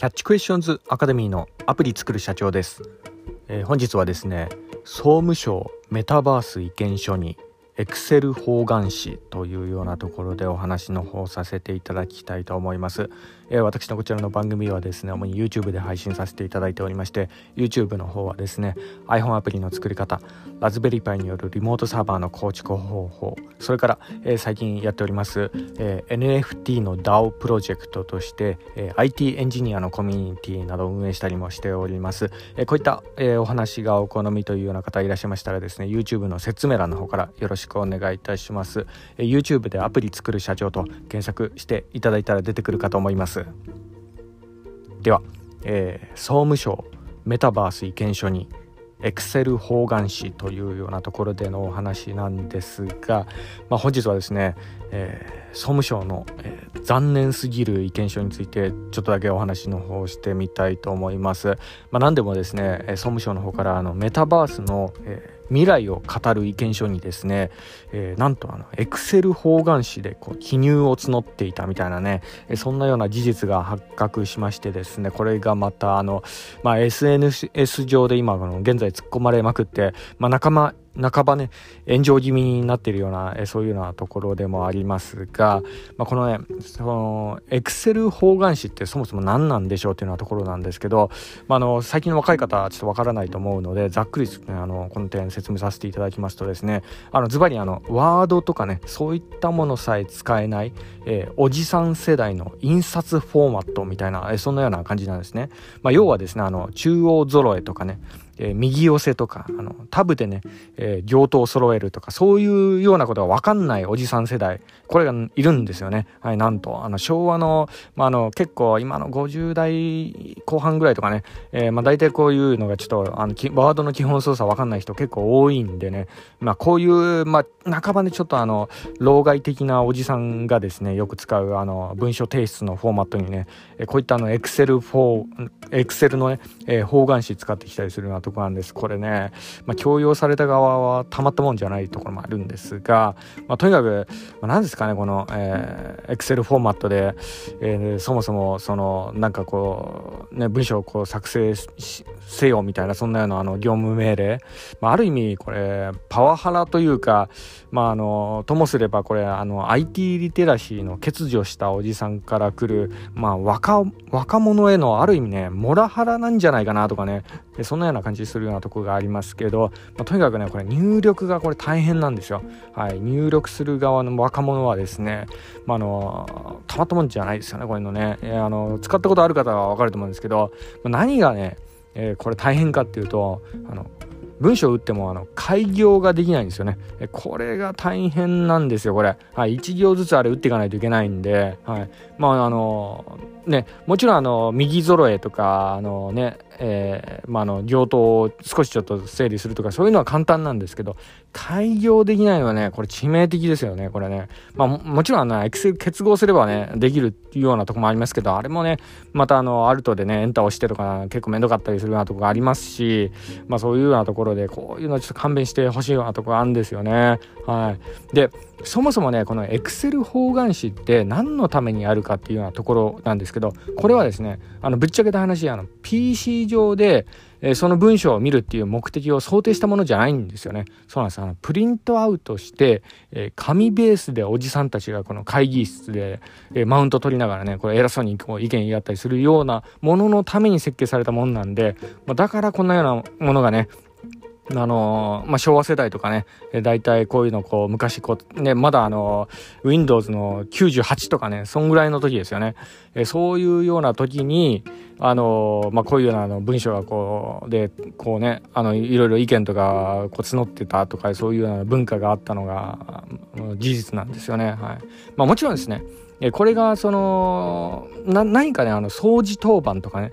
キャッチクエスチョンズアカデミーのアプリ作る社長です、えー、本日はですね総務省メタバース意見書にエクセル方眼紙というようなところでお話の方させていただきたいと思います、えー、私のこちらの番組はですね主に YouTube で配信させていただいておりまして YouTube の方はですね iPhone アプリの作り方ラズベリーパイによるリモートサーバーの構築方法それから、えー、最近やっております、えー、NFT の DAO プロジェクトとして、え IT エンジニアのコミュニティなどを運営したりもしております、えこういった、えお話がお好みというような方いらっしゃいましたらですね YouTube の説明欄の方からよろしくしくお願いいたします、え YouTube でアプリ作る社長と検索していただいたら出てくるかと思いますでは、えー、総務省メタバース意見書にエクセル方眼紙というようなところでのお話なんですが、まあ、本日はですね、えー、総務省の、えー、残念すぎる意見書についてちょっとだけお話の方をしてみたいと思います。まあ、何でもですね総務省の方からあのメタバースの、えー未来を語る意見書にですね、えー、なんとあのエクセル方眼紙でこう記入を募っていたみたいなね、えそんなような事実が発覚しましてですねこれがまたあの、まあ、SNS 上で今現在突っ込まれまくって、まあ、仲間半ばね炎上気味になっているような、えそういうようなところでもありますが、まあ、このねそのエクセル方眼紙ってそもそも何なんでしょうっていうようなところなんですけど、まあ、あの最近の若い方はちょっとわからないと思うのでざっくり、ね、あのこの点説明させていただきますとですねあのズバリあのワードとかねそういったものさえ使えない、えー、おじさん世代の印刷フォーマットみたいな、えそんなような感じなんですね。まあ、要はですねあの中央揃えとかねえー、右寄せとか、あの、タブでね、えー、行頭を揃えるとか、そういうようなことがわかんないおじさん世代、これがいるんですよね。はい、なんと、あの、昭和の、まあ、あの、結構今の50代後半ぐらいとかね、えー、まあ、大体こういうのがちょっと、あの、ワードの基本操作わかんない人結構多いんでね、まあ、こういう、まあ、半ばでちょっとあの、老害的なおじさんがですね、よく使う、あの、文書提出のフォーマットにね、えこういったあの、エクセルフォー、エクセルのね、えー、方眼紙使ってきたりするようなとこなんです。これね、まあ、強要された側はたまったもんじゃないところもあるんですが、まあ、とにかく、まあ、何ですかね、この、えー、Excel フォーマットで、えー、そもそも、その、なんかこう、ね、文章をこう作成せよみたいな、そんなようなあの業務命令。まあ、ある意味、これ、パワハラというか、まあ、あの、ともすれば、これ、あの、IT リテラシーの欠如したおじさんから来る、まあ、若、若者へのある意味ね、モラハラなんじゃないかなとかね、そんなような感じするようなとこがありますけど、まあ、とにかくねこれ入力がこれ大変なんですよ、はい、入力する側の若者はですね、まあ、あのたまったもんじゃないですよねこういうのね、えー、あの使ったことある方は分かると思うんですけど、何がね、えー、これ大変かっていうとあの文章を打ってもあの開業ができないんですよね。これが大変なんですよ、これ。はい、1行ずつあれ打っていかないといけないんで、はい。まあ、あの、ね、もちろんあの、右揃えとか、あのね、えー、まあ、あの、行頭を少しちょっと整理するとか、そういうのは簡単なんですけど、開業できないのはね、これ致命的ですよね、これね。まあ、もちろんあの、エクセル結合すればね、できるっていうようなとこもありますけど、あれもね、またあの、アルトでね、エンター押してとか、結構めんどかったりするようなとこがありますし、まあ、そういうようなところで、こういうのはちょっと勘弁してほしいようなとこあるんですよね。はい。で、そもそもね、このエクセル方眼紙って何のためにあるかっていうようなところなんですけど、これはですね、あの、ぶっちゃけた話、あの、PC 上で、えー、その文章を見るっていう目的を想定したものじゃないんですよね。そうなんです。あの、プリントアウトして、えー、紙ベースでおじさんたちがこの会議室で、えー、マウント取りながらね、これ偉そうにこう意見言い合ったりするようなもののために設計されたものなんで、まあ、だからこんなようなものがね、あのまあ、昭和世代とかね、大体こういうのこう昔こうね、まだあの Windows の98とかね、そんぐらいの時ですよね。えそういうような時に、あのまあ、こういうようなあの文章がこう、で、こうね、あの、いろいろ意見とかこう募ってたとか、そういうような文化があったのが事実なんですよね。はい。まあもちろんですね、これがその、な、何かね、あの、掃除当番とかね、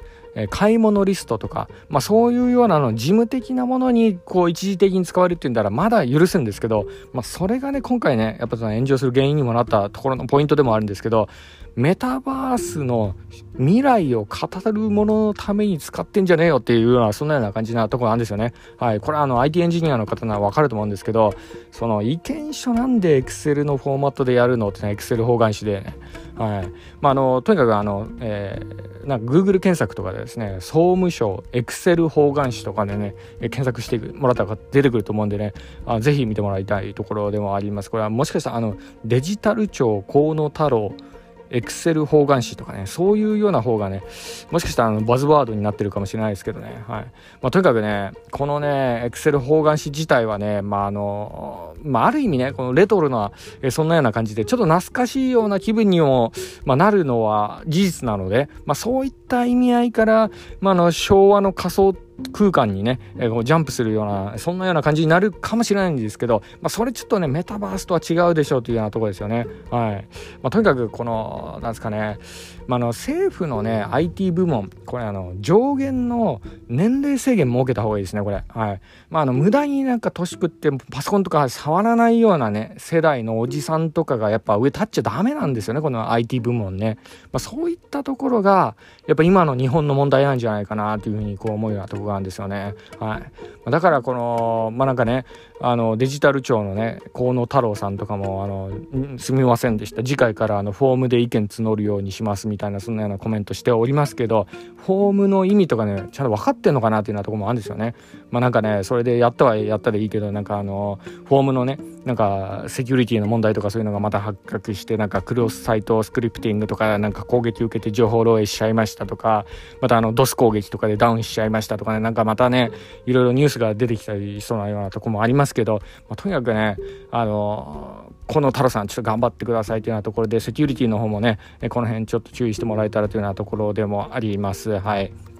買い物リストとか、まあ、そういうようなの事務的なものにこう一時的に使われるっていうんだらまだ許すんですけど、まあ、それがね今回ねやっぱその炎上する原因にもなったところのポイントでもあるんですけどメタバースの未来を語るもののために使ってんじゃねえよっていうようなそんなような感じなところなんですよね。はいこれあの IT エンジニアの方ならわかると思うんですけどその意見書なんで Excel のフォーマットでやるのってね Excel 方眼紙でねはいまあ、あのとにかくあの、えー、なんか Google 検索とかでですね総務省 Excel 方眼紙とかでね検索してもらったら出てくると思うんでねあぜひ見てもらいたいところでもありますこれはもしかしたらあのデジタル庁河野太郎エクセル方眼紙とかね、そういうような方がね、もしかしたらあのバズワードになってるかもしれないですけどね。はい。まあ、とにかくね、このね、エクセル方眼紙自体はね、まあ、あの、まあ、ある意味ね、このレトロな、えそんなような感じで、ちょっと懐かしいような気分にも、まあ、なるのは事実なので、まあ、そういった意味合いから、まあ、の、昭和の仮想空間にね、えー、ジャンプするようなそんなような感じになるかもしれないんですけど、まあ、それちょっとねメタバースとは違うでしょうというようなところですよね。はいまあ、とにかくこのなんですかね、まあ、の政府のね IT 部門これあの上限の年齢制限設けた方がいいですねこれ。はいまあ、あの無駄になんか年食ってパソコンとか触らないようなね世代のおじさんとかがやっぱ上立っちゃダメなんですよねこの IT 部門ね。まあ、そういったところがやっぱ今の日本の問題なんじゃないかなというふうにこう思うようなところがあるんですよね。はい、だからこのまあなんかねあのデジタル庁のね河野太郎さんとかもあのすみませんでした次回からあのフォームで意見募るようにしますみたいなそんなようなコメントしておりますけどフォームの意味とかねちゃんと分かってんのかなっていうようなとこもあるんですよね。まあなんかねそれでやったはやったでいいけどなんかあのフォームのねなんかセキュリティの問題とかそういうのがまた発覚してなんかクロスサイトスクリプティングとかなんか攻撃受けて情報漏洩しちゃいましたとかまたあのドス攻撃とかでダウンしちゃいましたとかねなんかまたねいろいろニュースが出てきたりしそうなようなとこもありますけど、まあ、とにかくねあのこの太郎さんちょっと頑張ってくださいというようなところでセキュリティの方もねこの辺ちょっと注意してもらえたらというようなところでもありますはい。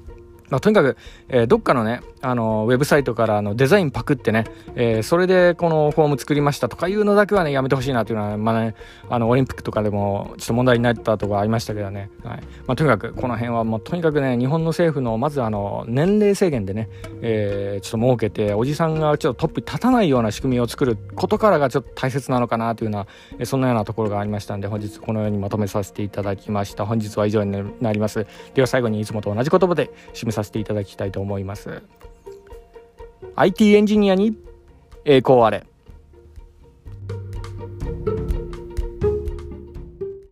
まあ、とにかく、えー、どっかのね、あのウェブサイトからのデザインパクってね、えー、それでこのフォーム作りましたとかいうのだけはね、やめてほしいなというのは、まあね、あのオリンピックとかでもちょっと問題になったとこありましたけどね、はいまあ、とにかくこの辺はもうとにかくね、日本の政府のまずあの年齢制限でね、えー、ちょっと設けて、おじさんがちょっとトップに立たないような仕組みを作ることからがちょっと大切なのかなというような、えー、そんなようなところがありましたんで、本日このようにまとめさせていただきました。本日は以上になります。では最後にいつもと同じ言葉でさせていただきたいと思います。IT エンジニアに栄光あれ